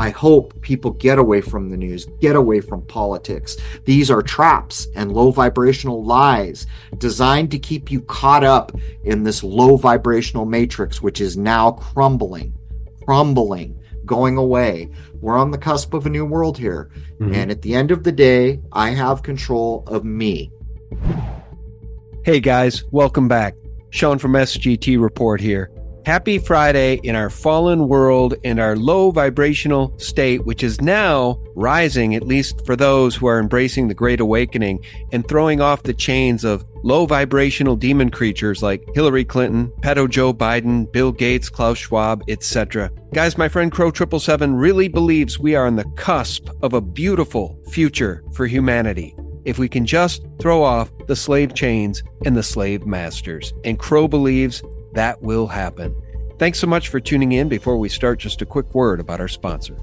I hope people get away from the news, get away from politics. These are traps and low vibrational lies designed to keep you caught up in this low vibrational matrix, which is now crumbling, crumbling, going away. We're on the cusp of a new world here. Mm-hmm. And at the end of the day, I have control of me. Hey guys, welcome back. Sean from SGT Report here. Happy Friday in our fallen world and our low vibrational state, which is now rising, at least for those who are embracing the Great Awakening and throwing off the chains of low vibrational demon creatures like Hillary Clinton, pedo Joe Biden, Bill Gates, Klaus Schwab, etc. Guys, my friend Crow Triple Seven really believes we are on the cusp of a beautiful future for humanity if we can just throw off the slave chains and the slave masters. And Crow believes that will happen. Thanks so much for tuning in. Before we start, just a quick word about our sponsor.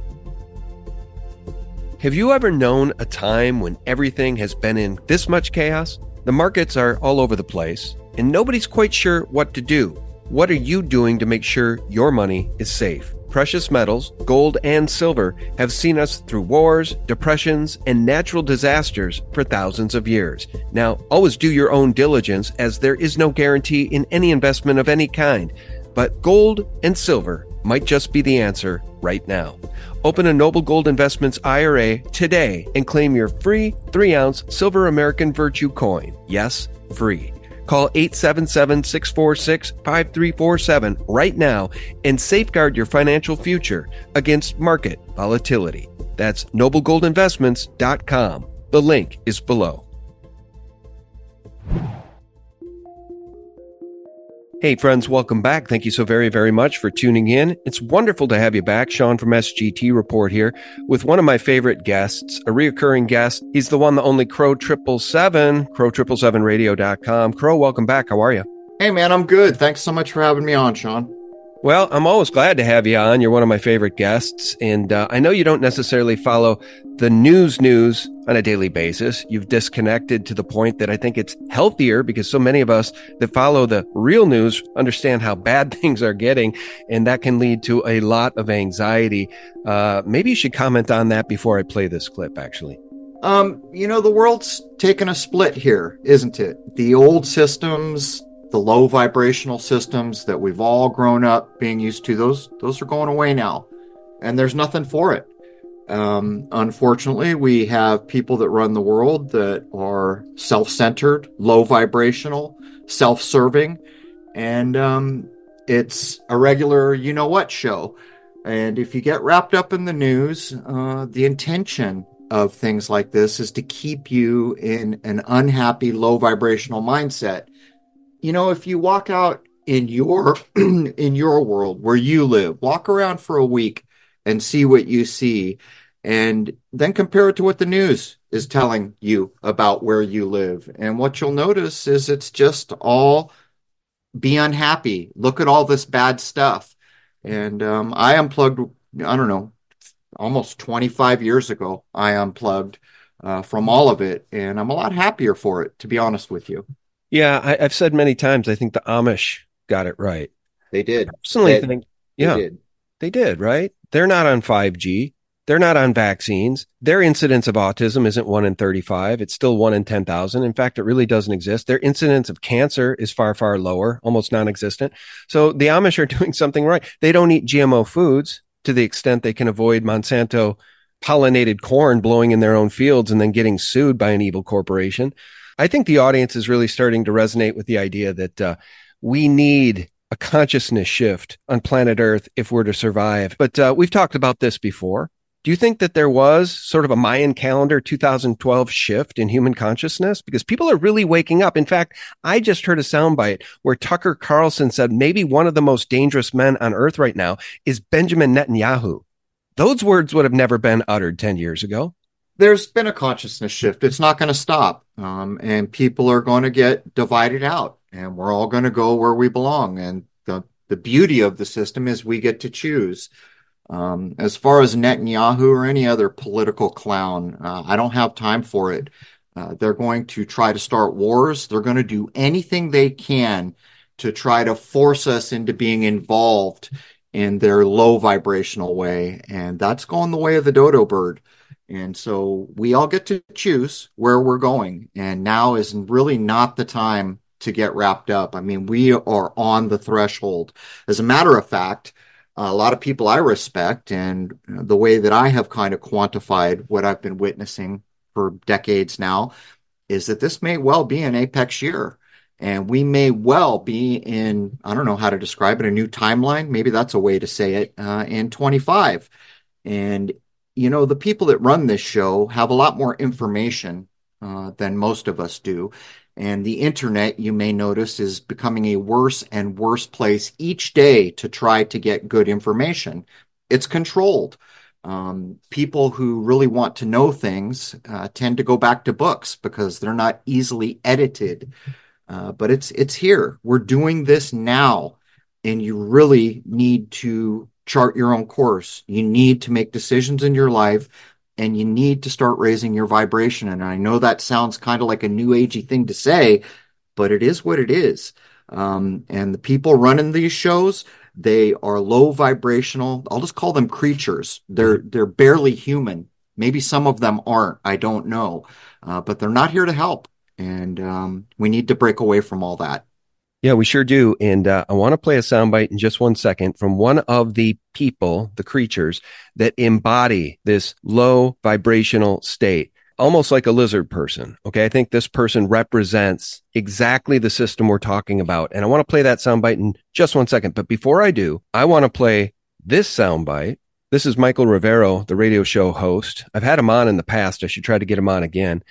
Have you ever known a time when everything has been in this much chaos? The markets are all over the place, and nobody's quite sure what to do. What are you doing to make sure your money is safe? Precious metals, gold and silver, have seen us through wars, depressions, and natural disasters for thousands of years. Now, always do your own diligence as there is no guarantee in any investment of any kind. But gold and silver might just be the answer right now. Open a Noble Gold Investments IRA today and claim your free 3 ounce Silver American Virtue coin. Yes, free. Call 877 646 5347 right now and safeguard your financial future against market volatility. That's noblegoldinvestments.com. The link is below. Hey, friends, welcome back. Thank you so very, very much for tuning in. It's wonderful to have you back. Sean from SGT Report here with one of my favorite guests, a reoccurring guest. He's the one, the only Crow Triple Seven, Crow Triple Seven Radio.com. Crow, welcome back. How are you? Hey, man, I'm good. Thanks so much for having me on, Sean. Well, I'm always glad to have you on. You're one of my favorite guests. And uh, I know you don't necessarily follow the news news on a daily basis. You've disconnected to the point that I think it's healthier because so many of us that follow the real news understand how bad things are getting. And that can lead to a lot of anxiety. Uh, maybe you should comment on that before I play this clip, actually. Um, you know, the world's taken a split here, isn't it? The old systems, the low vibrational systems that we've all grown up being used to those those are going away now and there's nothing for it. Um, unfortunately we have people that run the world that are self-centered low vibrational self-serving and um, it's a regular you know what show. And if you get wrapped up in the news uh, the intention of things like this is to keep you in an unhappy low vibrational mindset you know, if you walk out in your in your world where you live, walk around for a week and see what you see and then compare it to what the news is telling you about where you live. And what you'll notice is it's just all be unhappy. Look at all this bad stuff. And um, I unplugged, I don't know, almost 25 years ago. I unplugged uh, from all of it. And I'm a lot happier for it, to be honest with you. Yeah, I, have said many times. I think the Amish got it right. They did. I personally, they, think yeah, they did. they did. Right? They're not on five G. They're not on vaccines. Their incidence of autism isn't one in 35. It's still one in 10,000. In fact, it really doesn't exist. Their incidence of cancer is far, far lower, almost non-existent. So the Amish are doing something right. They don't eat GMO foods to the extent they can avoid Monsanto pollinated corn blowing in their own fields and then getting sued by an evil corporation. I think the audience is really starting to resonate with the idea that uh, we need a consciousness shift on planet Earth if we're to survive. But uh, we've talked about this before. Do you think that there was sort of a Mayan calendar 2012 shift in human consciousness? Because people are really waking up. In fact, I just heard a soundbite where Tucker Carlson said maybe one of the most dangerous men on earth right now is Benjamin Netanyahu. Those words would have never been uttered 10 years ago there's been a consciousness shift. It's not going to stop. Um, and people are going to get divided out and we're all going to go where we belong. And the, the beauty of the system is we get to choose. Um, as far as Netanyahu or any other political clown, uh, I don't have time for it. Uh, they're going to try to start wars. They're going to do anything they can to try to force us into being involved in their low vibrational way. And that's going the way of the dodo bird. And so we all get to choose where we're going. And now is really not the time to get wrapped up. I mean, we are on the threshold. As a matter of fact, a lot of people I respect and the way that I have kind of quantified what I've been witnessing for decades now is that this may well be an apex year. And we may well be in, I don't know how to describe it, a new timeline. Maybe that's a way to say it uh, in 25. And, you know, the people that run this show have a lot more information uh, than most of us do. And the internet, you may notice, is becoming a worse and worse place each day to try to get good information. It's controlled. Um, people who really want to know things uh, tend to go back to books because they're not easily edited. Uh, but it's it's here. We're doing this now, and you really need to chart your own course. You need to make decisions in your life and you need to start raising your vibration. And I know that sounds kind of like a new agey thing to say, but it is what it is. Um, and the people running these shows, they are low vibrational. I'll just call them creatures. They're they're barely human. Maybe some of them aren't. I don't know, uh, but they're not here to help. And um, we need to break away from all that. Yeah, we sure do. And uh, I want to play a soundbite in just one second from one of the people, the creatures that embody this low vibrational state, almost like a lizard person. Okay. I think this person represents exactly the system we're talking about. And I want to play that soundbite in just one second. But before I do, I want to play this soundbite. This is Michael Rivero, the radio show host. I've had him on in the past. I should try to get him on again.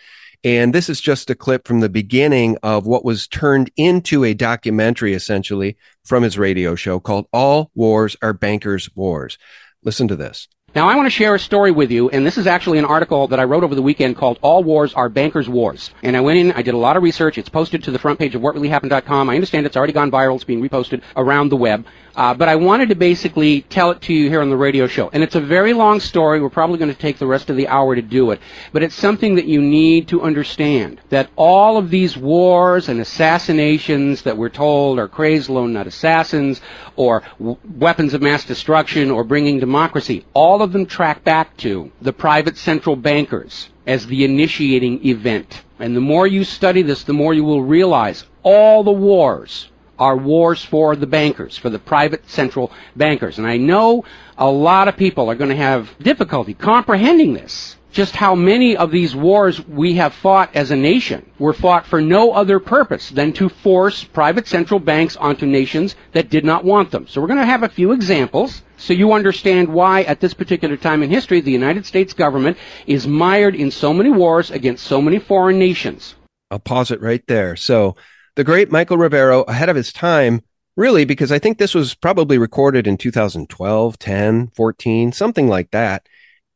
And this is just a clip from the beginning of what was turned into a documentary, essentially, from his radio show called All Wars Are Bankers' Wars. Listen to this. Now, I want to share a story with you, and this is actually an article that I wrote over the weekend called All Wars Are Bankers' Wars. And I went in, I did a lot of research. It's posted to the front page of whatreallyhappened.com. I understand it's already gone viral. It's being reposted around the web. Uh, but I wanted to basically tell it to you here on the radio show. And it's a very long story. We're probably going to take the rest of the hour to do it. But it's something that you need to understand. That all of these wars and assassinations that we're told are crazed lone nut assassins, or w- weapons of mass destruction, or bringing democracy, all of them track back to the private central bankers as the initiating event. And the more you study this, the more you will realize all the wars are wars for the bankers, for the private central bankers. And I know a lot of people are going to have difficulty comprehending this. Just how many of these wars we have fought as a nation were fought for no other purpose than to force private central banks onto nations that did not want them. So we're going to have a few examples so you understand why at this particular time in history the United States government is mired in so many wars against so many foreign nations. I'll pause it right there. So the great Michael Rivero ahead of his time, really, because I think this was probably recorded in 2012, 10, 14, something like that.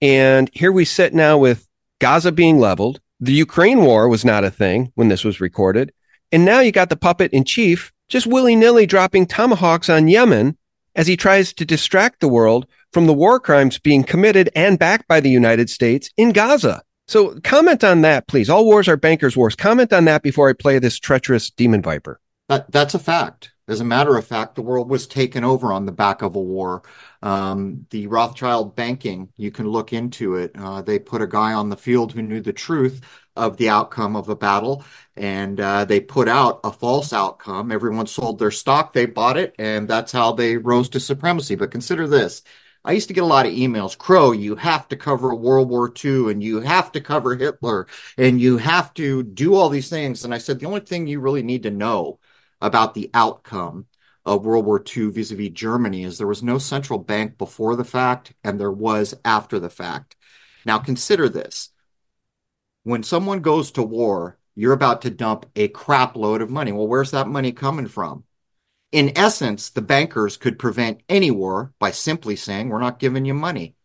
And here we sit now with Gaza being leveled. The Ukraine war was not a thing when this was recorded. And now you got the puppet in chief just willy nilly dropping tomahawks on Yemen as he tries to distract the world from the war crimes being committed and backed by the United States in Gaza. So comment on that, please. All wars are bankers' wars. Comment on that before I play this treacherous demon viper. That, that's a fact. As a matter of fact, the world was taken over on the back of a war. Um, the Rothschild banking, you can look into it. Uh, they put a guy on the field who knew the truth of the outcome of a battle, and uh, they put out a false outcome. Everyone sold their stock, they bought it, and that's how they rose to supremacy. But consider this I used to get a lot of emails. Crow, you have to cover World War II and you have to cover Hitler and you have to do all these things. And I said, the only thing you really need to know about the outcome of World War II vis a vis Germany is there was no central bank before the fact and there was after the fact. Now consider this. When someone goes to war, you're about to dump a crap load of money. Well, where's that money coming from? In essence, the bankers could prevent any war by simply saying, We're not giving you money.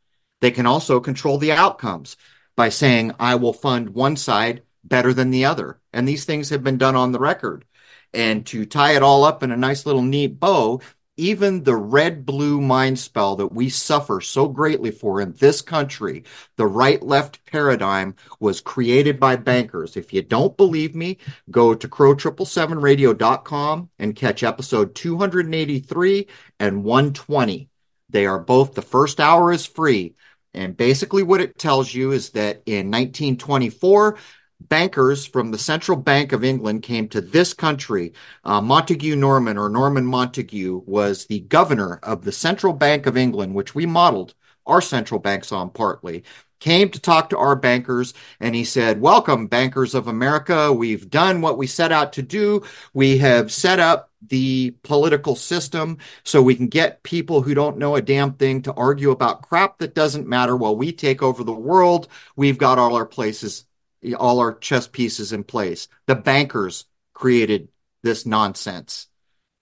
They can also control the outcomes by saying, I will fund one side better than the other. And these things have been done on the record. And to tie it all up in a nice little neat bow, even the red blue mind spell that we suffer so greatly for in this country, the right left paradigm was created by bankers. If you don't believe me, go to crrow777radio.com and catch episode 283 and 120. They are both, the first hour is free. And basically, what it tells you is that in 1924, bankers from the Central Bank of England came to this country. Uh, Montagu Norman or Norman Montague was the governor of the Central Bank of England, which we modeled our central banks on partly. Came to talk to our bankers and he said, Welcome, bankers of America. We've done what we set out to do. We have set up the political system so we can get people who don't know a damn thing to argue about crap that doesn't matter while we take over the world. We've got all our places all our chess pieces in place. The bankers created this nonsense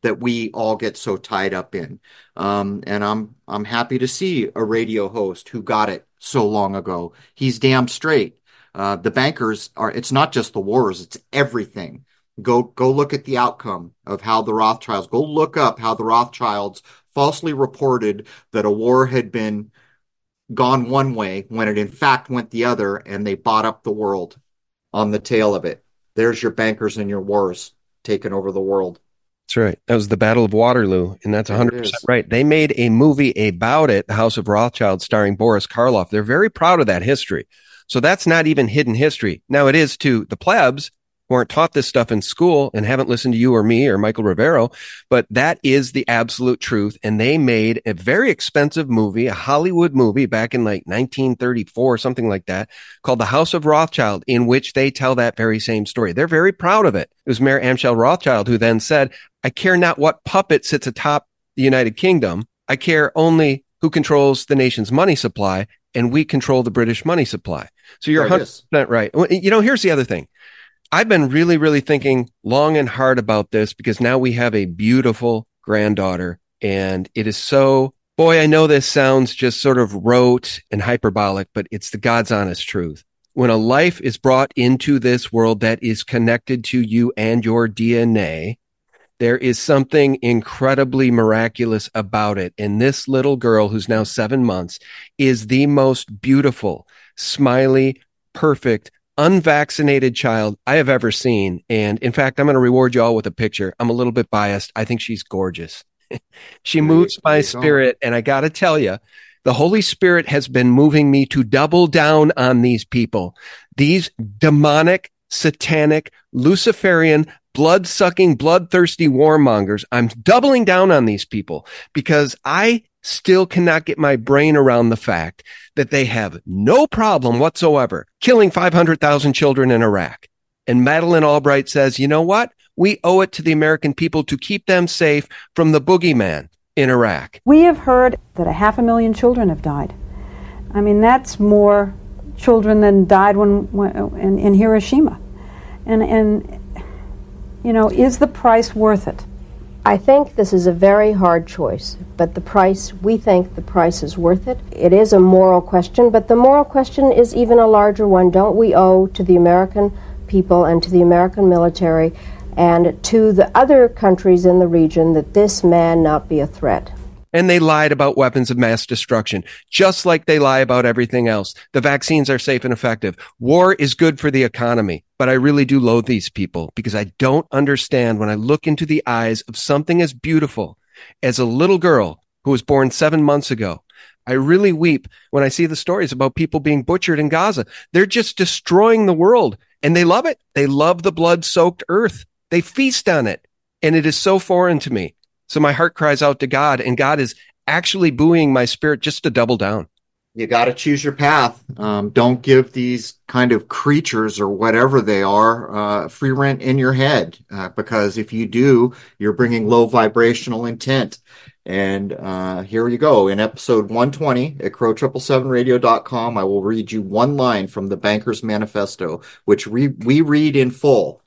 that we all get so tied up in. Um, and I'm I'm happy to see a radio host who got it so long ago. He's damn straight. Uh, the bankers are. It's not just the wars; it's everything. Go go look at the outcome of how the Rothschilds. Go look up how the Rothschilds falsely reported that a war had been gone one way when it in fact went the other and they bought up the world on the tail of it. There's your bankers and your wars taking over the world. That's right. That was the Battle of Waterloo, and that's 100% right. They made a movie about it, The House of Rothschild, starring Boris Karloff. They're very proud of that history. So that's not even hidden history. Now it is to the plebs who aren't taught this stuff in school and haven't listened to you or me or Michael Rivero, but that is the absolute truth. And they made a very expensive movie, a Hollywood movie back in like 1934, something like that, called The House of Rothschild, in which they tell that very same story. They're very proud of it. It was Mayer Amschel Rothschild who then said, I care not what puppet sits atop the United Kingdom. I care only who controls the nation's money supply and we control the British money supply. So you're 100% right. You know, here's the other thing. I've been really, really thinking long and hard about this because now we have a beautiful granddaughter and it is so, boy, I know this sounds just sort of rote and hyperbolic, but it's the God's honest truth. When a life is brought into this world that is connected to you and your DNA, there is something incredibly miraculous about it. And this little girl, who's now seven months, is the most beautiful, smiley, perfect, unvaccinated child I have ever seen. And in fact, I'm going to reward you all with a picture. I'm a little bit biased. I think she's gorgeous. she moves my spirit. And I got to tell you, the Holy Spirit has been moving me to double down on these people, these demonic, satanic, Luciferian, blood sucking, bloodthirsty warmongers. I'm doubling down on these people because I still cannot get my brain around the fact that they have no problem whatsoever killing 500,000 children in Iraq. And Madeleine Albright says, you know what? We owe it to the American people to keep them safe from the boogeyman in Iraq. We have heard that a half a million children have died. I mean, that's more children than died when, when in, in Hiroshima. And, and, you know, is the price worth it? I think this is a very hard choice, but the price, we think the price is worth it. It is a moral question, but the moral question is even a larger one. Don't we owe to the American people and to the American military and to the other countries in the region that this man not be a threat? And they lied about weapons of mass destruction, just like they lie about everything else. The vaccines are safe and effective. War is good for the economy, but I really do loathe these people because I don't understand when I look into the eyes of something as beautiful as a little girl who was born seven months ago. I really weep when I see the stories about people being butchered in Gaza. They're just destroying the world and they love it. They love the blood soaked earth. They feast on it. And it is so foreign to me. So my heart cries out to God, and God is actually buoying my spirit just to double down. You got to choose your path. Um, don't give these kind of creatures or whatever they are uh, free rent in your head, uh, because if you do, you're bringing low vibrational intent. And uh, here you go. In episode 120 at crrow777radio.com, I will read you one line from the Banker's Manifesto, which re- we read in full.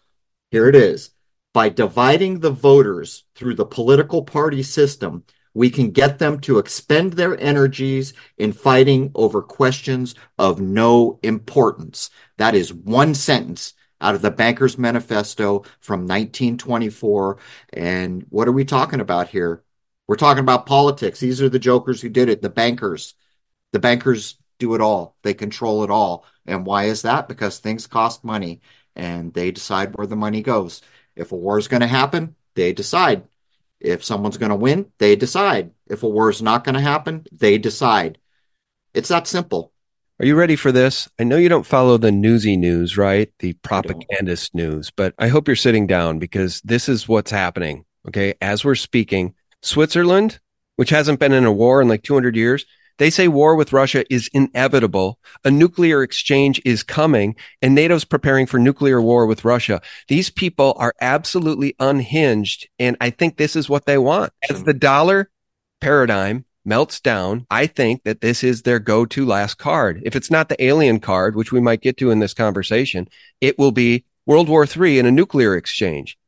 Here it is. By dividing the voters through the political party system, we can get them to expend their energies in fighting over questions of no importance. That is one sentence out of the Banker's Manifesto from 1924. And what are we talking about here? We're talking about politics. These are the jokers who did it, the bankers. The bankers do it all, they control it all. And why is that? Because things cost money and they decide where the money goes. If a war is going to happen, they decide. If someone's going to win, they decide. If a war is not going to happen, they decide. It's that simple. Are you ready for this? I know you don't follow the newsy news, right? The propagandist news, but I hope you're sitting down because this is what's happening. Okay. As we're speaking, Switzerland, which hasn't been in a war in like 200 years, they say war with Russia is inevitable. A nuclear exchange is coming and NATO's preparing for nuclear war with Russia. These people are absolutely unhinged. And I think this is what they want. As the dollar paradigm melts down, I think that this is their go-to last card. If it's not the alien card, which we might get to in this conversation, it will be World War III in a nuclear exchange.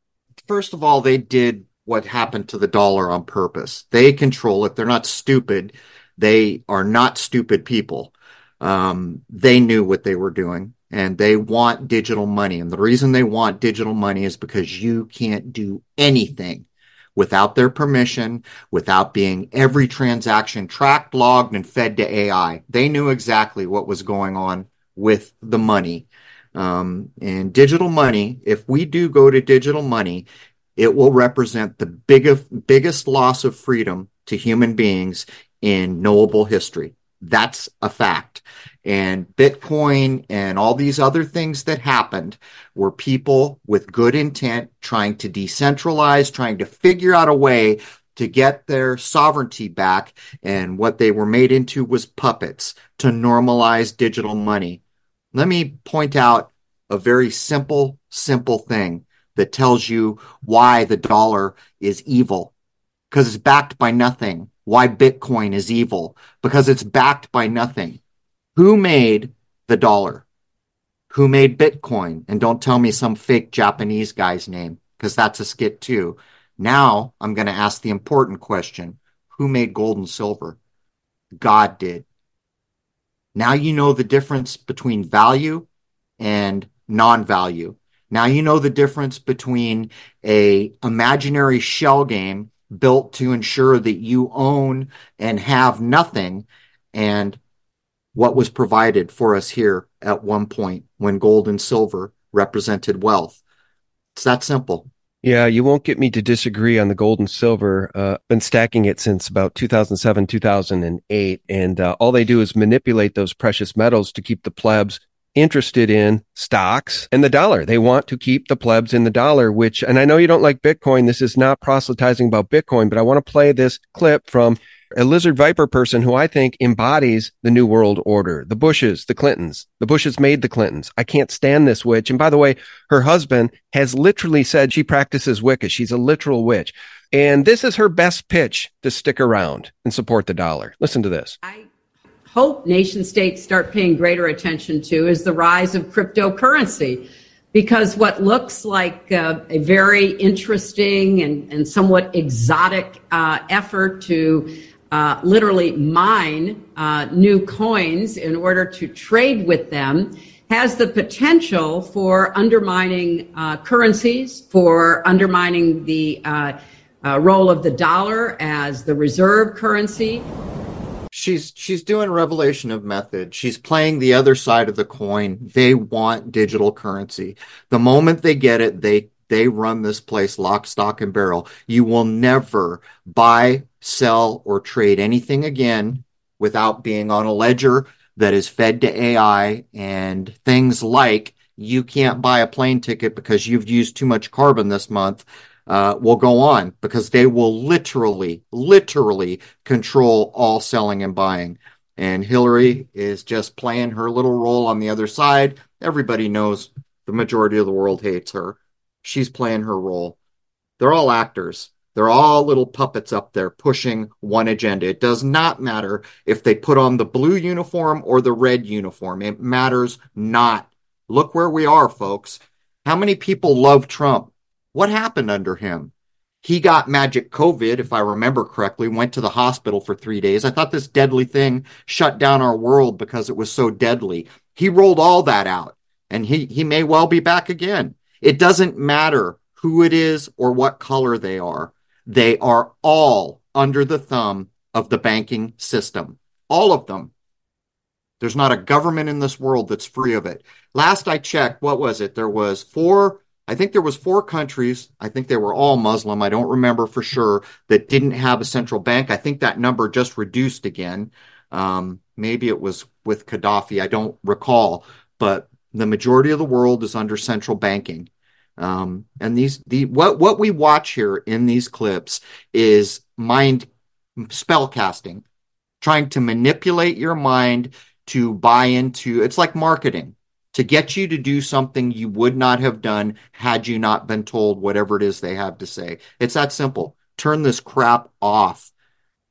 First of all, they did what happened to the dollar on purpose. They control it. They're not stupid. They are not stupid people. Um, they knew what they were doing and they want digital money. And the reason they want digital money is because you can't do anything without their permission, without being every transaction tracked, logged, and fed to AI. They knew exactly what was going on with the money. Um, and digital money, if we do go to digital money, it will represent the biggest, biggest loss of freedom to human beings in knowable history. That's a fact. And Bitcoin and all these other things that happened were people with good intent trying to decentralize, trying to figure out a way to get their sovereignty back. And what they were made into was puppets to normalize digital money. Let me point out a very simple, simple thing that tells you why the dollar is evil because it's backed by nothing why Bitcoin is evil because it's backed by nothing. Who made the dollar? Who made Bitcoin? And don't tell me some fake Japanese guy's name because that's a skit too. Now I'm going to ask the important question. Who made gold and silver? God did. Now you know the difference between value and non-value. Now you know the difference between a imaginary shell game built to ensure that you own and have nothing and what was provided for us here at one point when gold and silver represented wealth. It's that simple. Yeah, you won't get me to disagree on the gold and silver. Uh, been stacking it since about 2007, 2008. And uh, all they do is manipulate those precious metals to keep the plebs interested in stocks and the dollar. They want to keep the plebs in the dollar, which, and I know you don't like Bitcoin. This is not proselytizing about Bitcoin, but I want to play this clip from a lizard viper person who I think embodies the new world order. The Bushes, the Clintons, the Bushes made the Clintons. I can't stand this witch. And by the way, her husband has literally said she practices Wicca. She's a literal witch. And this is her best pitch to stick around and support the dollar. Listen to this. I hope nation states start paying greater attention to is the rise of cryptocurrency. Because what looks like uh, a very interesting and, and somewhat exotic uh, effort to uh, literally mine uh, new coins in order to trade with them has the potential for undermining uh, currencies, for undermining the uh, role of the dollar as the reserve currency she's she's doing revelation of method. She's playing the other side of the coin. They want digital currency. The moment they get it they they run this place lock stock and barrel. You will never buy sell or trade anything again without being on a ledger that is fed to ai and things like you can't buy a plane ticket because you've used too much carbon this month uh, will go on because they will literally, literally control all selling and buying. And Hillary is just playing her little role on the other side. Everybody knows the majority of the world hates her. She's playing her role. They're all actors. They're all little puppets up there pushing one agenda. It does not matter if they put on the blue uniform or the red uniform. It matters not. Look where we are, folks. How many people love Trump? What happened under him? He got magic COVID, if I remember correctly, went to the hospital for three days. I thought this deadly thing shut down our world because it was so deadly. He rolled all that out and he, he may well be back again. It doesn't matter who it is or what color they are. They are all under the thumb of the banking system. All of them. There's not a government in this world that's free of it. Last I checked, what was it? There was four I think there was four countries. I think they were all Muslim. I don't remember for sure that didn't have a central bank. I think that number just reduced again. Um, maybe it was with Gaddafi. I don't recall, but the majority of the world is under central banking. Um, and these, the what what we watch here in these clips is mind spell casting, trying to manipulate your mind to buy into. It's like marketing to get you to do something you would not have done had you not been told whatever it is they have to say. It's that simple. Turn this crap off.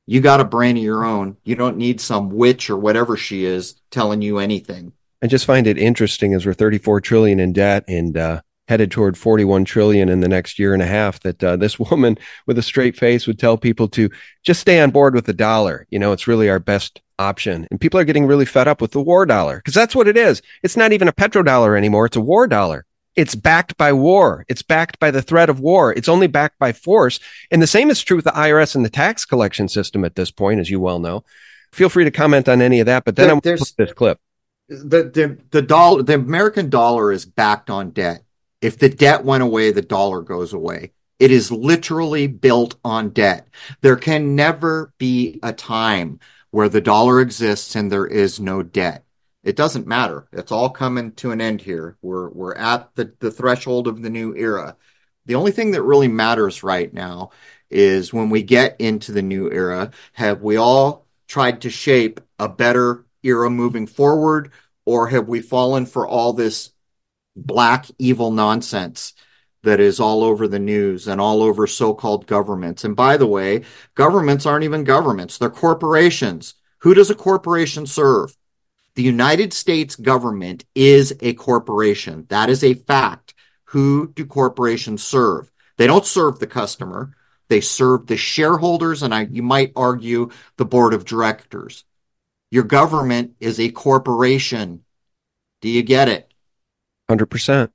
You got a brain of your own. You don't need some witch or whatever she is telling you anything. I just find it interesting as we're 34 trillion in debt and uh, headed toward 41 trillion in the next year and a half that uh, this woman with a straight face would tell people to just stay on board with the dollar. You know, it's really our best option. And people are getting really fed up with the war dollar because that's what it is. It's not even a petrodollar anymore. It's a war dollar. It's backed by war. It's backed by the threat of war. It's only backed by force. And the same is true with the IRS and the tax collection system at this point, as you well know. Feel free to comment on any of that, but then there, I'm to this clip the the the dollar the American dollar is backed on debt. If the debt went away, the dollar goes away. It is literally built on debt. There can never be a time where the dollar exists and there is no debt. It doesn't matter. It's all coming to an end here. We're we're at the, the threshold of the new era. The only thing that really matters right now is when we get into the new era, have we all tried to shape a better era moving forward, or have we fallen for all this black evil nonsense that is all over the news and all over so-called governments? And by the way, governments aren't even governments; they're corporations. Who does a corporation serve? The United States government is a corporation. That is a fact. Who do corporations serve? They don't serve the customer. They serve the shareholders, and I, you might argue the board of directors. Your government is a corporation. Do you get it? 100%.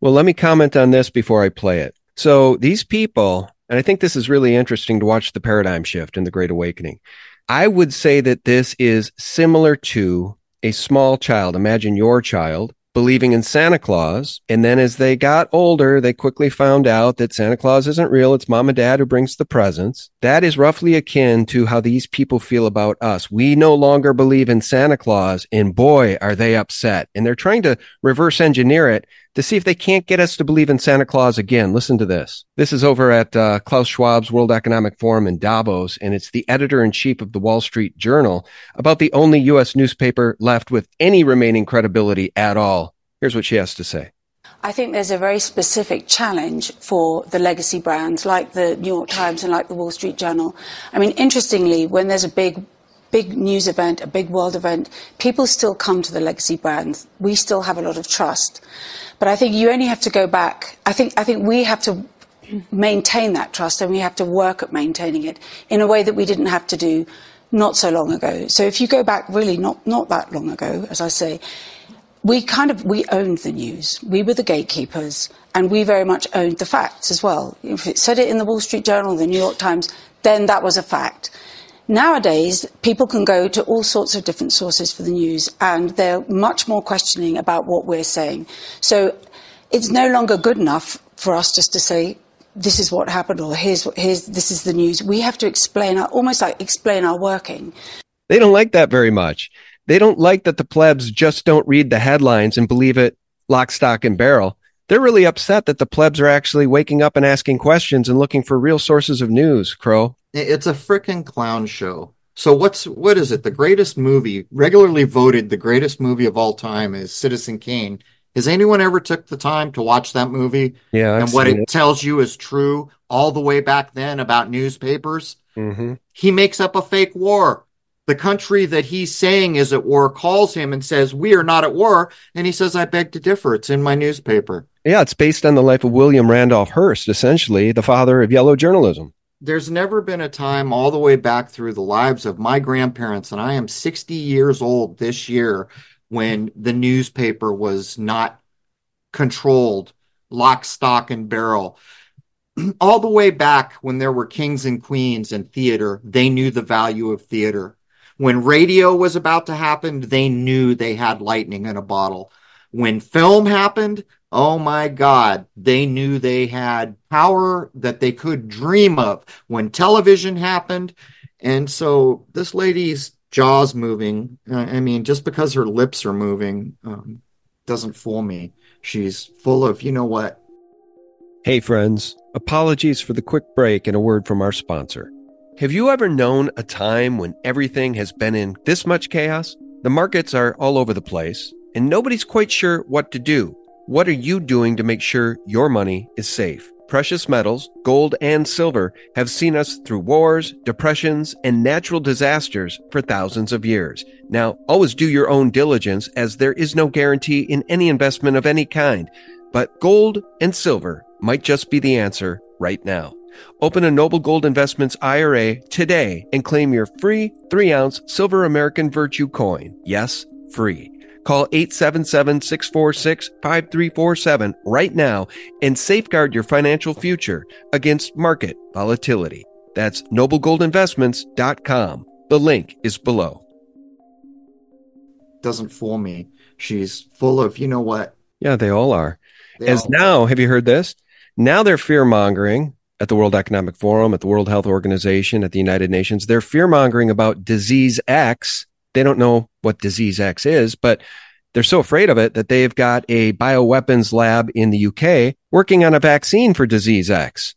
Well, let me comment on this before I play it. So these people, and I think this is really interesting to watch the paradigm shift in the Great Awakening. I would say that this is similar to a small child. Imagine your child believing in Santa Claus. And then as they got older, they quickly found out that Santa Claus isn't real. It's mom and dad who brings the presents. That is roughly akin to how these people feel about us. We no longer believe in Santa Claus and boy, are they upset. And they're trying to reverse engineer it to see if they can't get us to believe in Santa Claus again. Listen to this. This is over at uh, Klaus Schwab's World Economic Forum in Davos, and it's the editor in chief of the Wall Street Journal about the only U.S. newspaper left with any remaining credibility at all. Here's what she has to say. I think there's a very specific challenge for the legacy brands like the New York Times and like the Wall Street Journal. I mean, interestingly, when there's a big big news event, a big world event, people still come to the legacy brands. We still have a lot of trust. But I think you only have to go back. I think, I think we have to maintain that trust and we have to work at maintaining it in a way that we didn't have to do not so long ago. So if you go back really not, not that long ago, as I say, we kind of, we owned the news. We were the gatekeepers and we very much owned the facts as well. If it said it in the Wall Street Journal, the New York Times, then that was a fact. Nowadays, people can go to all sorts of different sources for the news, and they're much more questioning about what we're saying. So it's no longer good enough for us just to say, this is what happened, or here's, here's this is the news. We have to explain, our, almost like explain our working. They don't like that very much. They don't like that the plebs just don't read the headlines and believe it lock, stock, and barrel. They're really upset that the plebs are actually waking up and asking questions and looking for real sources of news, Crow. It's a freaking clown show. So what's what is it? The greatest movie, regularly voted the greatest movie of all time, is Citizen Kane. Has anyone ever took the time to watch that movie? Yeah, I've and what it, it, tells you is true all the way back then about newspapers. Mm-hmm. He makes up a fake war. The country that he's saying is at war calls him and says, "We are not at war," and he says, "I beg to differ. It's in my newspaper." Yeah, it's based on the life of William Randolph Hearst, essentially the father of yellow journalism there's never been a time all the way back through the lives of my grandparents, and I am 60 years old this year, when the newspaper was not controlled, lock, stock, and barrel. all the way back when there were kings and queens and theater, they knew the value of theater. When radio was about to happen, they knew they had lightning in a bottle. When film happened, Oh my God, they knew they had power that they could dream of when television happened. And so this lady's jaws moving. I mean, just because her lips are moving um, doesn't fool me. She's full of, you know what? Hey, friends. Apologies for the quick break and a word from our sponsor. Have you ever known a time when everything has been in this much chaos? The markets are all over the place, and nobody's quite sure what to do. What are you doing to make sure your money is safe? Precious metals, gold and silver, have seen us through wars, depressions, and natural disasters for thousands of years. Now, always do your own diligence as there is no guarantee in any investment of any kind. But gold and silver might just be the answer right now. Open a Noble Gold Investments IRA today and claim your free 3 ounce silver American Virtue coin. Yes, free. Call 877 646 5347 right now and safeguard your financial future against market volatility. That's noblegoldinvestments.com. The link is below. Doesn't fool me. She's full of, you know what? Yeah, they all are. They As all now, have you heard this? Now they're fear mongering at the World Economic Forum, at the World Health Organization, at the United Nations. They're fear mongering about disease X they don't know what disease X is, but they're so afraid of it that they've got a bioweapons lab in the UK working on a vaccine for disease X.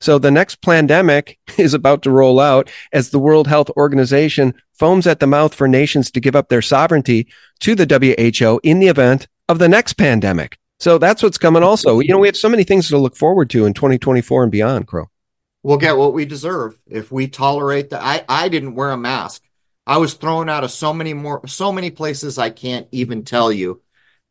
So the next pandemic is about to roll out as the World Health Organization foams at the mouth for nations to give up their sovereignty to the WHO in the event of the next pandemic. So that's what's coming also. You know, we have so many things to look forward to in 2024 and beyond, Crow. We'll get what we deserve if we tolerate that. I, I didn't wear a mask. I was thrown out of so many more, so many places I can't even tell you.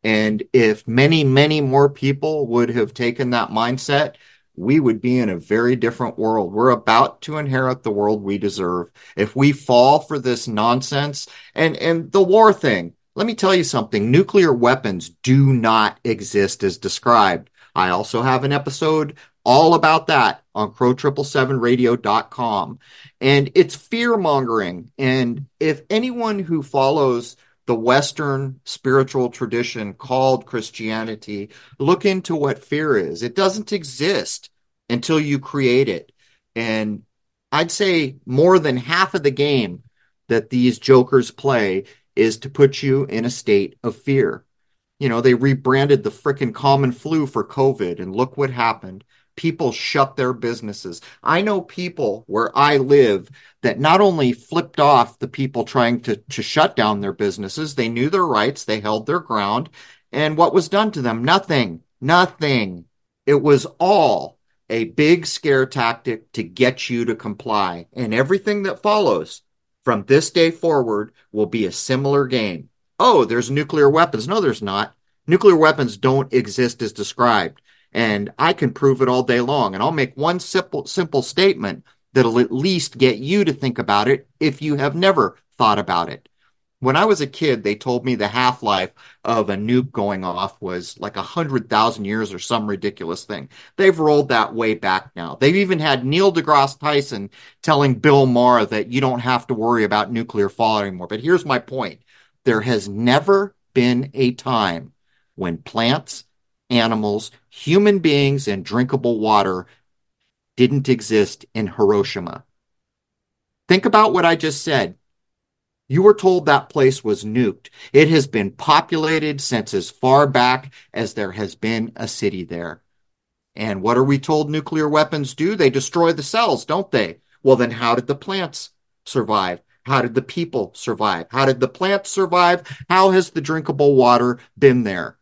And if many, many more people would have taken that mindset, we would be in a very different world. We're about to inherit the world we deserve. If we fall for this nonsense and, and the war thing, let me tell you something. Nuclear weapons do not exist as described. I also have an episode all about that on crrow777radio.com. And it's fear mongering. And if anyone who follows the Western spiritual tradition called Christianity, look into what fear is. It doesn't exist until you create it. And I'd say more than half of the game that these jokers play is to put you in a state of fear. You know, they rebranded the frickin' common flu for COVID, and look what happened people shut their businesses. I know people where I live that not only flipped off the people trying to, to shut down their businesses, they knew their rights, they held their ground. And what was done to them? Nothing. Nothing. It was all a big scare tactic to get you to comply. And everything that follows from this day forward will be a similar game. Oh, there's nuclear weapons. No, there's not. Nuclear weapons don't exist as described and I can prove it all day long. And I'll make one simple simple statement that'll at least get you to think about it if you have never thought about it. When I was a kid, they told me the half life of a nuke going off was like a hundred thousand years or some ridiculous thing. They've rolled that way back now. They've even had Neil deGrasse Tyson telling Bill Maher that you don't have to worry about nuclear fallout anymore. But here's my point. There has never been a time when plants animals, human beings, and drinkable water didn't exist in Hiroshima. Think about what I just said. You were told that place was nuked. It has been populated since as far back as there has been a city there. And what are we told nuclear weapons do? They destroy the cells, don't they? Well, then how did the plants survive? How did the people survive? How did the plants survive? How has the drinkable water been there?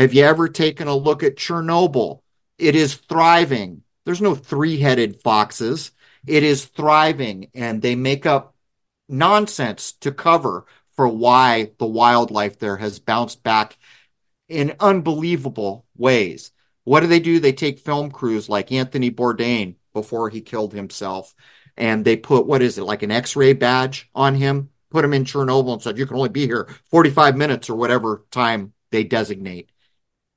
Have you ever taken a look at Chernobyl? It is thriving. There's no three headed foxes. It is thriving, and they make up nonsense to cover for why the wildlife there has bounced back in unbelievable ways. What do they do? They take film crews like Anthony Bourdain before he killed himself, and they put what is it like an X-ray badge on him, put him in Chernobyl, and said you can only be here 45 minutes or whatever time they designate.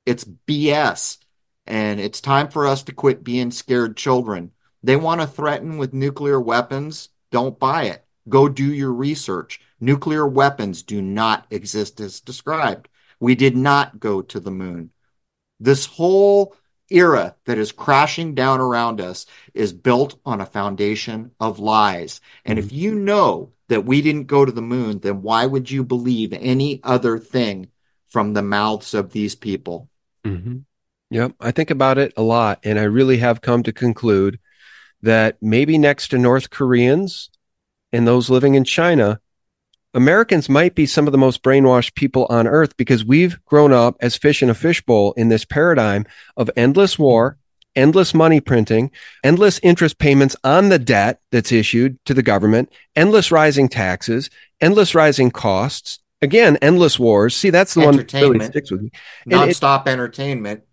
It's BS. And it's time for us to quit being scared children. They want to threaten with nuclear weapons. Don't buy it. Go do your research. Nuclear weapons do not exist as described. We did not go to the moon. This whole era that is crashing down around us is built on a foundation of lies. And if you know that we didn't go to the moon, then why would you believe any other thing from the mouths of these people? Mm-hmm. Yep. I think about it a lot, and I really have come to conclude that maybe next to North Koreans and those living in China, Americans might be some of the most brainwashed people on earth because we've grown up as fish in a fishbowl in this paradigm of endless war, endless money printing, endless interest payments on the debt that's issued to the government, endless rising taxes, endless rising costs. Again, endless wars. See, that's the one that really sticks with me. Nonstop entertainment.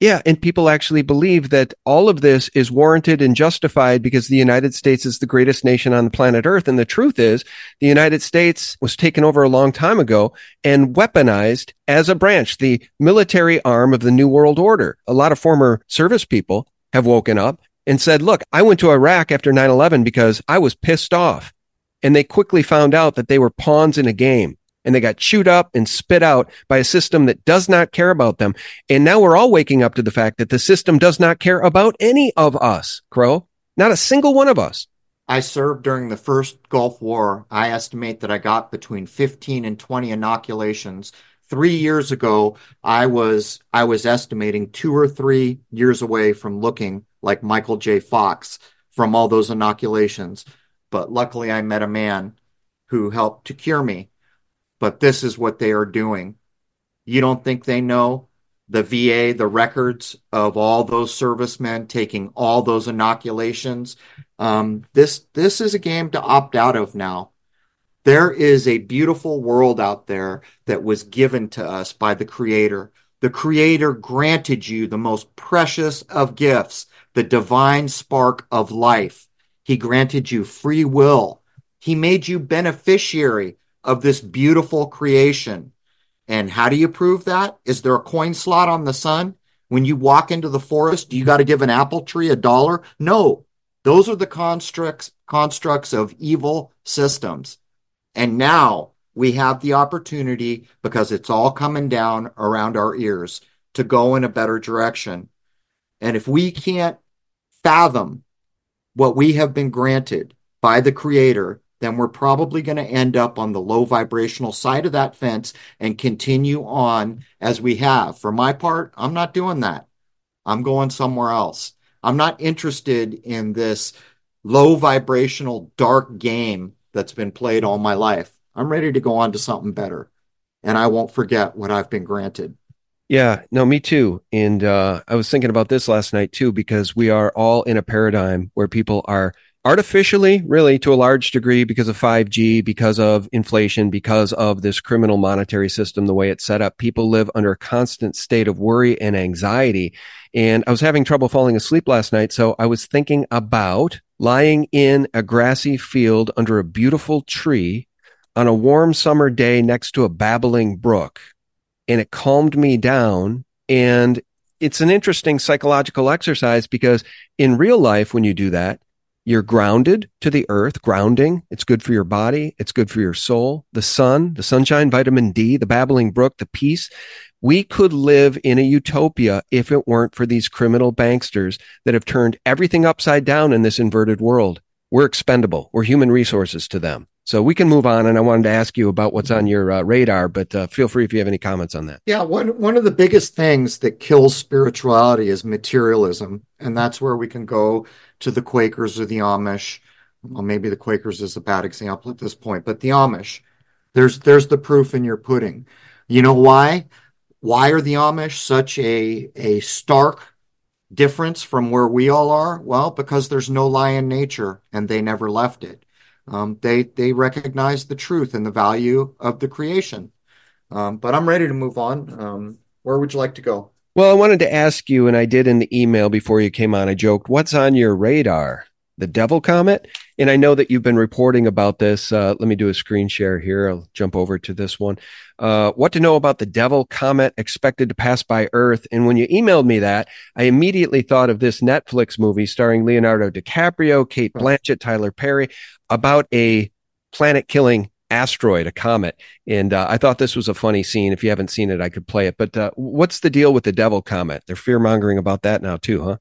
Yeah, and people actually believe that all of this is warranted and justified because the United States is the greatest nation on the planet Earth. And the truth is, the United States was taken over a long time ago and weaponized as a branch, the military arm of the New World Order. A lot of former service people have woken up and said, look, I went to Iraq after 9 11 because I was pissed off. And they quickly found out that they were pawns in a game and they got chewed up and spit out by a system that does not care about them. And now we're all waking up to the fact that the system does not care about any of us, Crow. Not a single one of us. I served during the first Gulf War. I estimate that I got between 15 and 20 inoculations. Three years ago, I was I was estimating two or three years away from looking like Michael J. Fox from all those inoculations. But luckily, I met a man who helped to cure me but this is what they are doing. You don't think they know the VA, the records of all those servicemen taking all those inoculations? Um, this this is a game to opt out of now. There is a beautiful world out there that was given to us by the Creator. The Creator granted you the most precious of gifts, the divine spark of life. He granted you free will. He made you beneficiary of this beautiful creation. And how do you prove that? Is there a coin slot on the sun? When you walk into the forest, do you got to give an apple tree a dollar? No. Those are the constructs constructs of evil systems. And now we have the opportunity because it's all coming down around our ears to go in a better direction. And if we can't fathom what we have been granted by the creator, then we're probably going to end up on the low vibrational side of that fence and continue on as we have. For my part, I'm not doing that. I'm going somewhere else. I'm not interested in this low vibrational dark game that's been played all my life. I'm ready to go on to something better. And I won't forget what I've been granted. Yeah, no, me too. And uh, I was thinking about this last night too, because we are all in a paradigm where people are artificially, really, to a large degree, because of 5G, because of inflation, because of this criminal monetary system, the way it's set up, people live under a constant state of worry and anxiety. And I was having trouble falling asleep last night. So I was thinking about lying in a grassy field under a beautiful tree on a warm summer day next to a babbling brook. And it calmed me down. And it's an interesting psychological exercise because in real life, when you do that, you're grounded to the earth, grounding. It's good for your body. It's good for your soul. The sun, the sunshine, vitamin D, the babbling brook, the peace. We could live in a utopia if it weren't for these criminal banksters that have turned everything upside down in this inverted world. We're expendable. We're human resources to them. So we can move on. And I wanted to ask you about what's on your uh, radar, but uh, feel free if you have any comments on that. Yeah, one one of the biggest things that kills spirituality is materialism, and that's where we can go to the Quakers or the Amish. Well, maybe the Quakers is a bad example at this point, but the Amish, there's there's the proof in your pudding. You know why? Why are the Amish such a a stark difference from where we all are? Well, because there's no lie in nature, and they never left it. Um, they they recognize the truth and the value of the creation. Um, but I'm ready to move on. Um, where would you like to go? Well, I wanted to ask you, and I did in the email before you came on. I joked, "What's on your radar?" The Devil Comet, and I know that you've been reporting about this. Uh, let me do a screen share here. I'll jump over to this one. Uh, what to know about the Devil Comet expected to pass by Earth? And when you emailed me that, I immediately thought of this Netflix movie starring Leonardo DiCaprio, Cate Blanchett, Tyler Perry, about a planet killing asteroid, a comet. And uh, I thought this was a funny scene. If you haven't seen it, I could play it. But uh, what's the deal with the Devil comet? They're fear mongering about that now too, huh?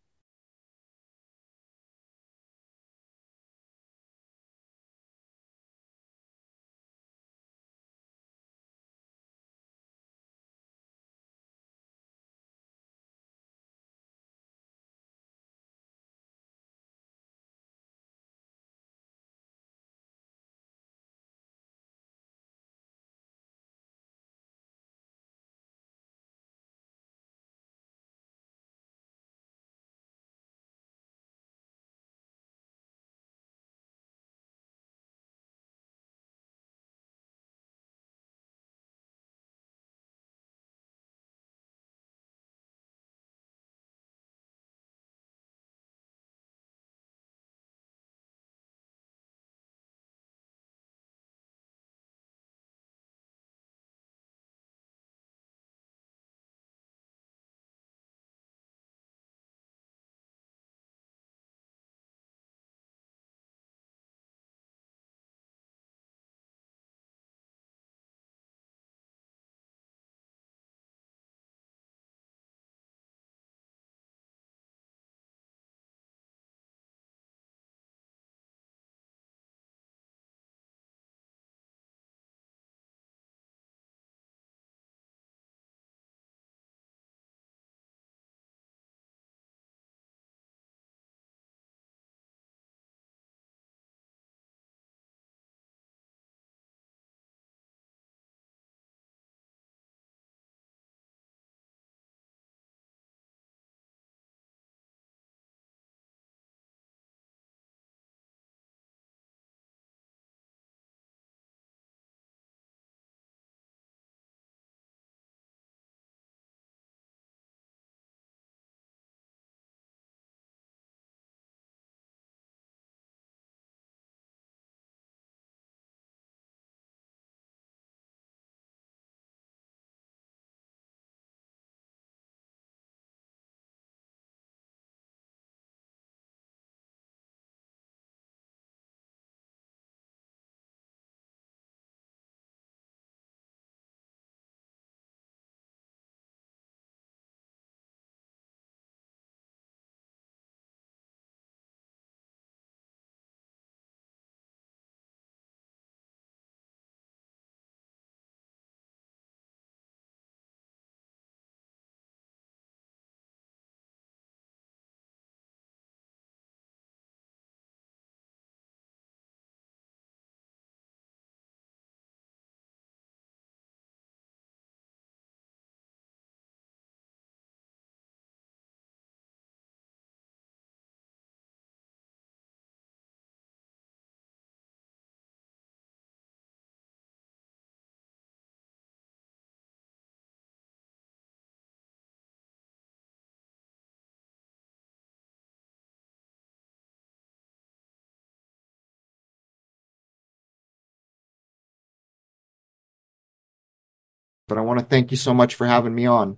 But I want to thank you so much for having me on.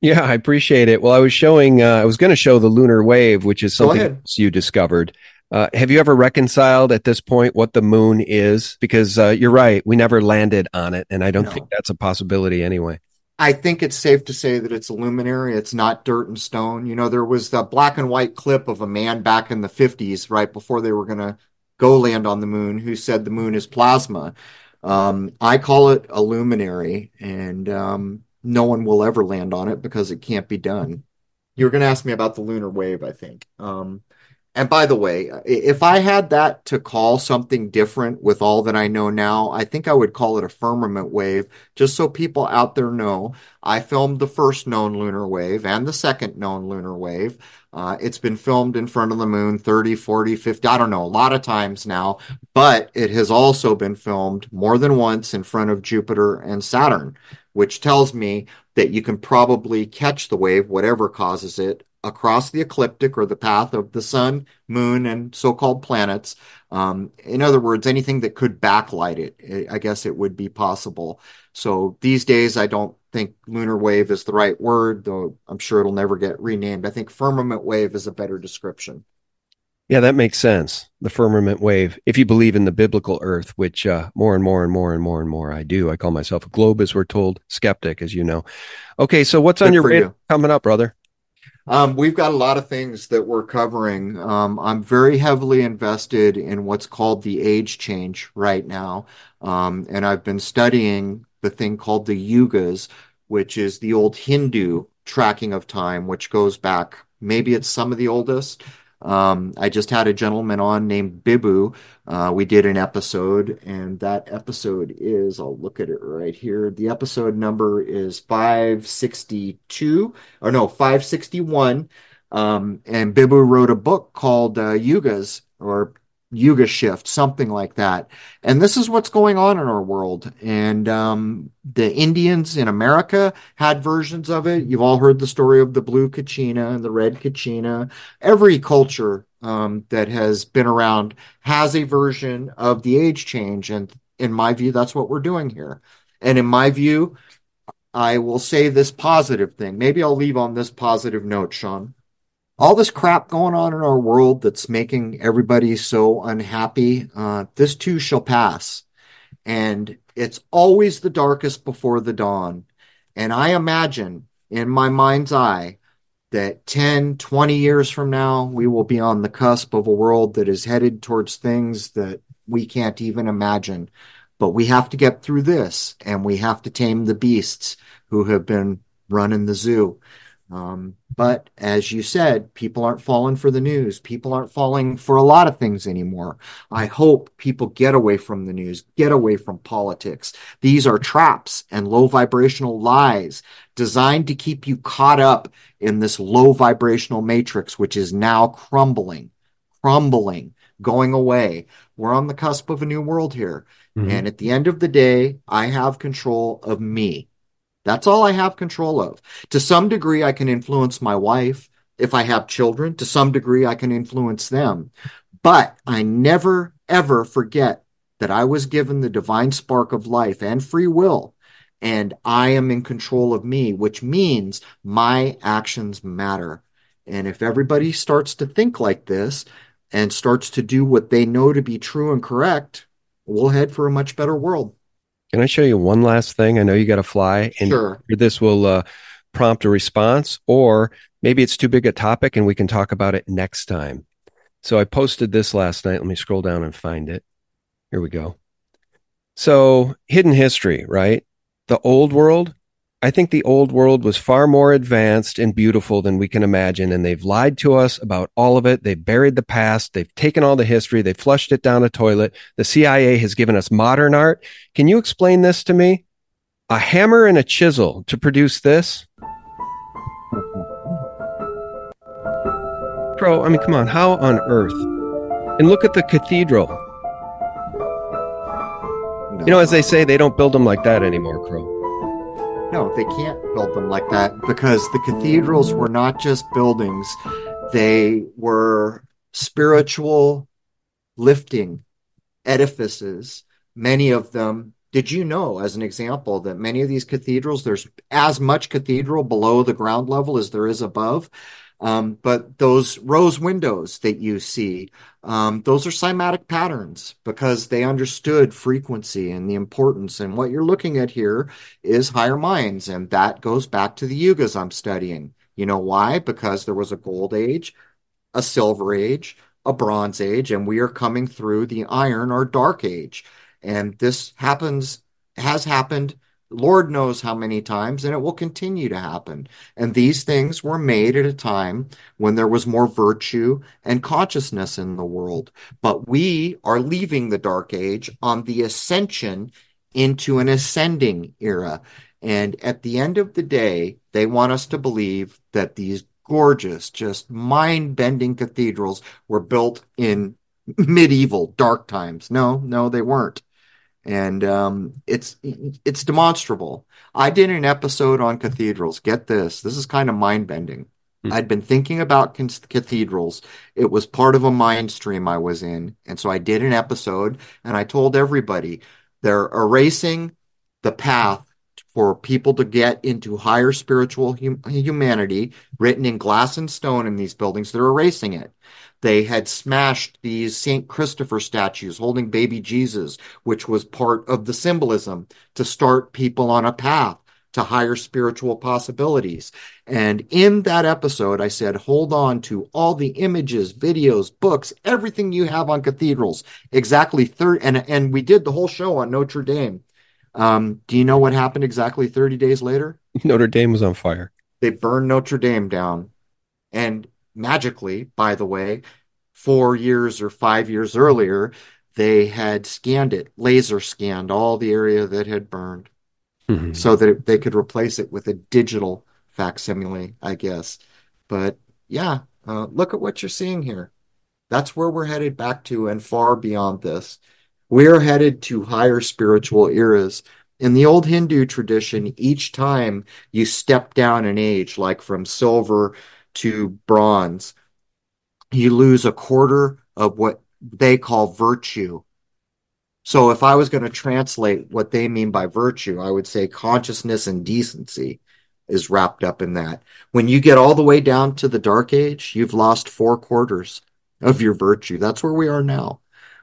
Yeah, I appreciate it. Well, I was showing, uh, I was going to show the lunar wave, which is something you discovered. Uh, have you ever reconciled at this point what the moon is? Because uh, you're right, we never landed on it, and I don't no. think that's a possibility anyway. I think it's safe to say that it's a luminary. It's not dirt and stone. You know, there was the black and white clip of a man back in the 50s, right before they were going to go land on the moon, who said the moon is plasma. Um, I call it a luminary, and um, no one will ever land on it because it can't be done. You were going to ask me about the lunar wave, I think. Um, and by the way, if I had that to call something different with all that I know now, I think I would call it a firmament wave, just so people out there know. I filmed the first known lunar wave and the second known lunar wave. Uh, it's been filmed in front of the moon 30, 40, 50, I don't know, a lot of times now, but it has also been filmed more than once in front of Jupiter and Saturn, which tells me that you can probably catch the wave, whatever causes it, across the ecliptic or the path of the sun, moon, and so called planets. Um, in other words, anything that could backlight it, I guess it would be possible. So these days, I don't think lunar wave is the right word, though I'm sure it'll never get renamed. I think firmament wave is a better description. Yeah, that makes sense. The firmament wave. If you believe in the biblical earth, which uh, more and more and more and more and more I do. I call myself a globe, as we're told, skeptic, as you know. Okay, so what's Good on your radar coming up, brother? Um, we've got a lot of things that we're covering. Um, I'm very heavily invested in what's called the age change right now. Um, and I've been studying the thing called the yugas, which is the old Hindu tracking of time, which goes back, maybe it's some of the oldest, um, I just had a gentleman on named Bibhu. Uh, we did an episode, and that episode is, I'll look at it right here. The episode number is 562, or no, 561. Um, and Bibhu wrote a book called uh, Yugas, or Yuga shift, something like that. And this is what's going on in our world. And um, the Indians in America had versions of it. You've all heard the story of the blue kachina and the red kachina. Every culture um, that has been around has a version of the age change. And in my view, that's what we're doing here. And in my view, I will say this positive thing. Maybe I'll leave on this positive note, Sean all this crap going on in our world that's making everybody so unhappy, uh, this too shall pass. And it's always the darkest before the dawn. And I imagine in my mind's eye that 10, 20 years from now, we will be on the cusp of a world that is headed towards things that we can't even imagine. But we have to get through this and we have to tame the beasts who have been running the zoo. Um, but as you said, people aren't falling for the news. People aren't falling for a lot of things anymore. I hope people get away from the news, get away from politics. These are traps and low vibrational lies designed to keep you caught up in this low vibrational matrix, which is now crumbling, crumbling, going away. We're on the cusp of a new world here. Mm-hmm. And at the end of the day, I have control of me. That's all I have control of. To some degree, I can influence my wife. If I have children, to some degree, I can influence them. But I never, ever forget that I was given the divine spark of life and free will. And I am in control of me, which means my actions matter. And if everybody starts to think like this and starts to do what they know to be true and correct, we'll head for a much better world. Can I show you one last thing? I know you got to fly, and sure. this will uh, prompt a response, or maybe it's too big a topic and we can talk about it next time. So I posted this last night. Let me scroll down and find it. Here we go. So, hidden history, right? The old world I think the old world was far more advanced and beautiful than we can imagine. And they've lied to us about all of it. They've buried the past. They've taken all the history. They've flushed it down a toilet. The CIA has given us modern art. Can you explain this to me? A hammer and a chisel to produce this? Crow, I mean, come on. How on earth? And look at the cathedral. No. You know, as they say, they don't build them like that anymore, Crow. No, they can't build them like that because the cathedrals were not just buildings, they were spiritual lifting edifices. Many of them, did you know, as an example, that many of these cathedrals, there's as much cathedral below the ground level as there is above? Um, but those rose windows that you see, um, those are cymatic patterns because they understood frequency and the importance. And what you're looking at here is higher minds. And that goes back to the yugas I'm studying. You know why? Because there was a gold age, a silver age, a bronze age, and we are coming through the iron or dark age. And this happens, has happened Lord knows how many times, and it will continue to happen. And these things were made at a time when there was more virtue and consciousness in the world. But we are leaving the dark age on the ascension into an ascending era. And at the end of the day, they want us to believe that these gorgeous, just mind bending cathedrals were built in medieval dark times. No, no, they weren't and um, it's it's demonstrable. I did an episode on cathedrals. Get this, this is kind of mind bending. Mm-hmm. I'd been thinking about cathedrals. It was part of a mind stream I was in, and so I did an episode, and I told everybody they're erasing the path for people to get into higher spiritual hum- humanity written in glass and stone in these buildings. They're erasing it They had smashed these St. Christopher statues holding baby Jesus, which was part of the symbolism to start people on a path to higher spiritual possibilities. And in that episode, I said, hold on to all the images, videos, books, everything you have on cathedrals. Exactly 30, and, and we did the whole show on Notre Dame. Um, do you know what happened exactly 30 days later? Notre Dame was on fire. They burned Notre Dame down. And magically, by the way, four years or five years earlier, they had scanned it, laser scanned all the area that had burned mm-hmm. so that they could replace it with a digital facsimile, I guess. But yeah, uh, look at what you're seeing here. That's where we're headed back to and far beyond this. We're headed to higher spiritual eras. In the old Hindu tradition, each time you step down in age, like from silver to bronze, you lose a quarter of what they call virtue. So if I was going to translate what they mean by virtue, I would say consciousness and decency is wrapped up in that. When you get all the way down to the dark age, you've lost four quarters of your virtue. That's where we are now,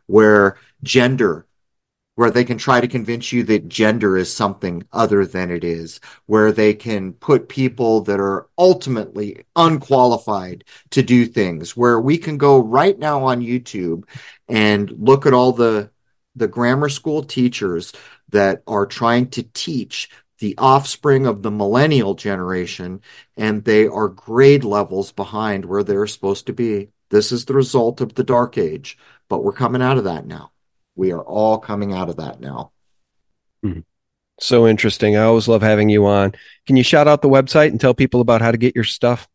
where gender, where they can try to convince you that gender is something other than it is, where they can put people that are ultimately unqualified to do things, where we can go right now on YouTube and look at all the the grammar school teachers that are trying to teach the offspring of the millennial generation, and they are grade levels behind where they're supposed to be. This is the result of the dark age, but we're coming out of that now. We are all coming out of that now. Mm-hmm. So interesting. I always love having you on. Can you shout out the website and tell people about how to get your stuff?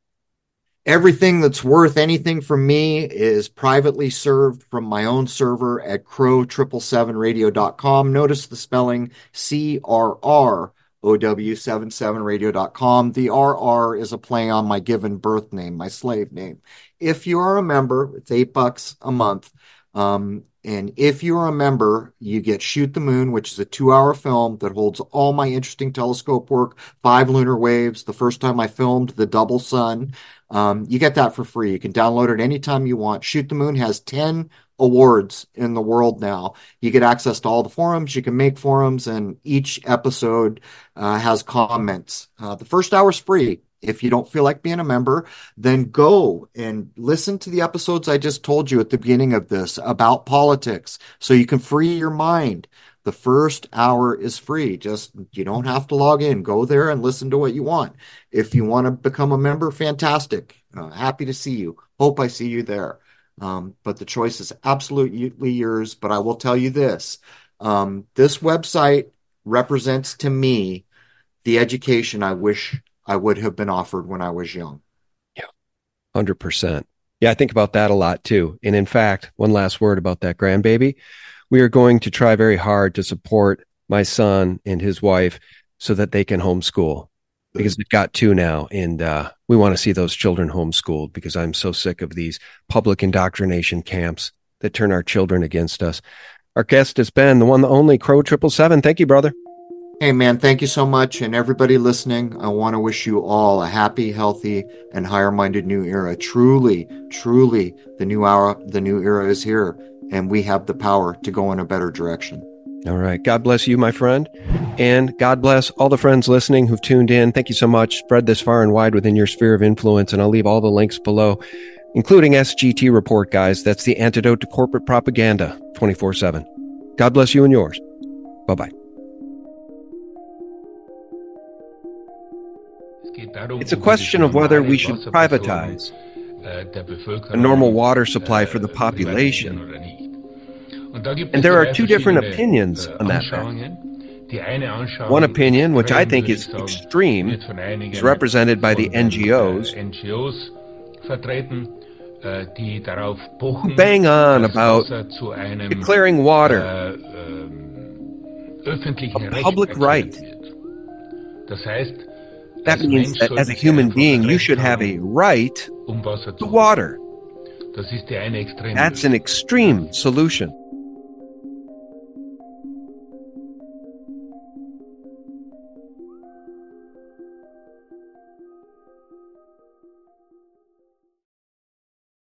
Everything that's worth anything from me is privately served from my own server at crrow777radio.com. Notice the spelling C R R O W 77radio.com. The RR is a play on my given birth name, my slave name. If you are a member, it's eight bucks a month. Um, and if you're a member, you get Shoot the Moon, which is a two hour film that holds all my interesting telescope work, five lunar waves, the first time I filmed the double sun. Um, you get that for free. You can download it anytime you want. Shoot the Moon has 10 awards in the world now. You get access to all the forums. You can make forums, and each episode uh, has comments. Uh, the first hour is free. If you don't feel like being a member, then go and listen to the episodes I just told you at the beginning of this about politics so you can free your mind. The first hour is free. Just you don't have to log in. Go there and listen to what you want. If you want to become a member, fantastic. Uh, happy to see you. Hope I see you there. Um, but the choice is absolutely yours. But I will tell you this um, this website represents to me the education I wish I would have been offered when I was young. Yeah, 100%. Yeah, I think about that a lot too. And in fact, one last word about that grandbaby. We are going to try very hard to support my son and his wife so that they can homeschool because they've got two now. And uh, we want to see those children homeschooled because I'm so sick of these public indoctrination camps that turn our children against us. Our guest has been the one, the only Crow Triple Seven. Thank you, brother. Hey, man, thank you so much. And everybody listening, I want to wish you all a happy, healthy, and higher minded new era. Truly, truly, the new era, the new era is here, and we have the power to go in a better direction. All right. God bless you, my friend. And God bless all the friends listening who've tuned in. Thank you so much. Spread this far and wide within your sphere of influence. And I'll leave all the links below, including SGT Report, guys. That's the antidote to corporate propaganda 24 7. God bless you and yours. Bye bye. It's a question of whether we should privatize a normal water supply for the population. And there are two different opinions on that One opinion, which I think is extreme, is represented by the NGOs, who bang on about declaring water a public right. That means that as a human being, you should have a right to water. That's an extreme solution.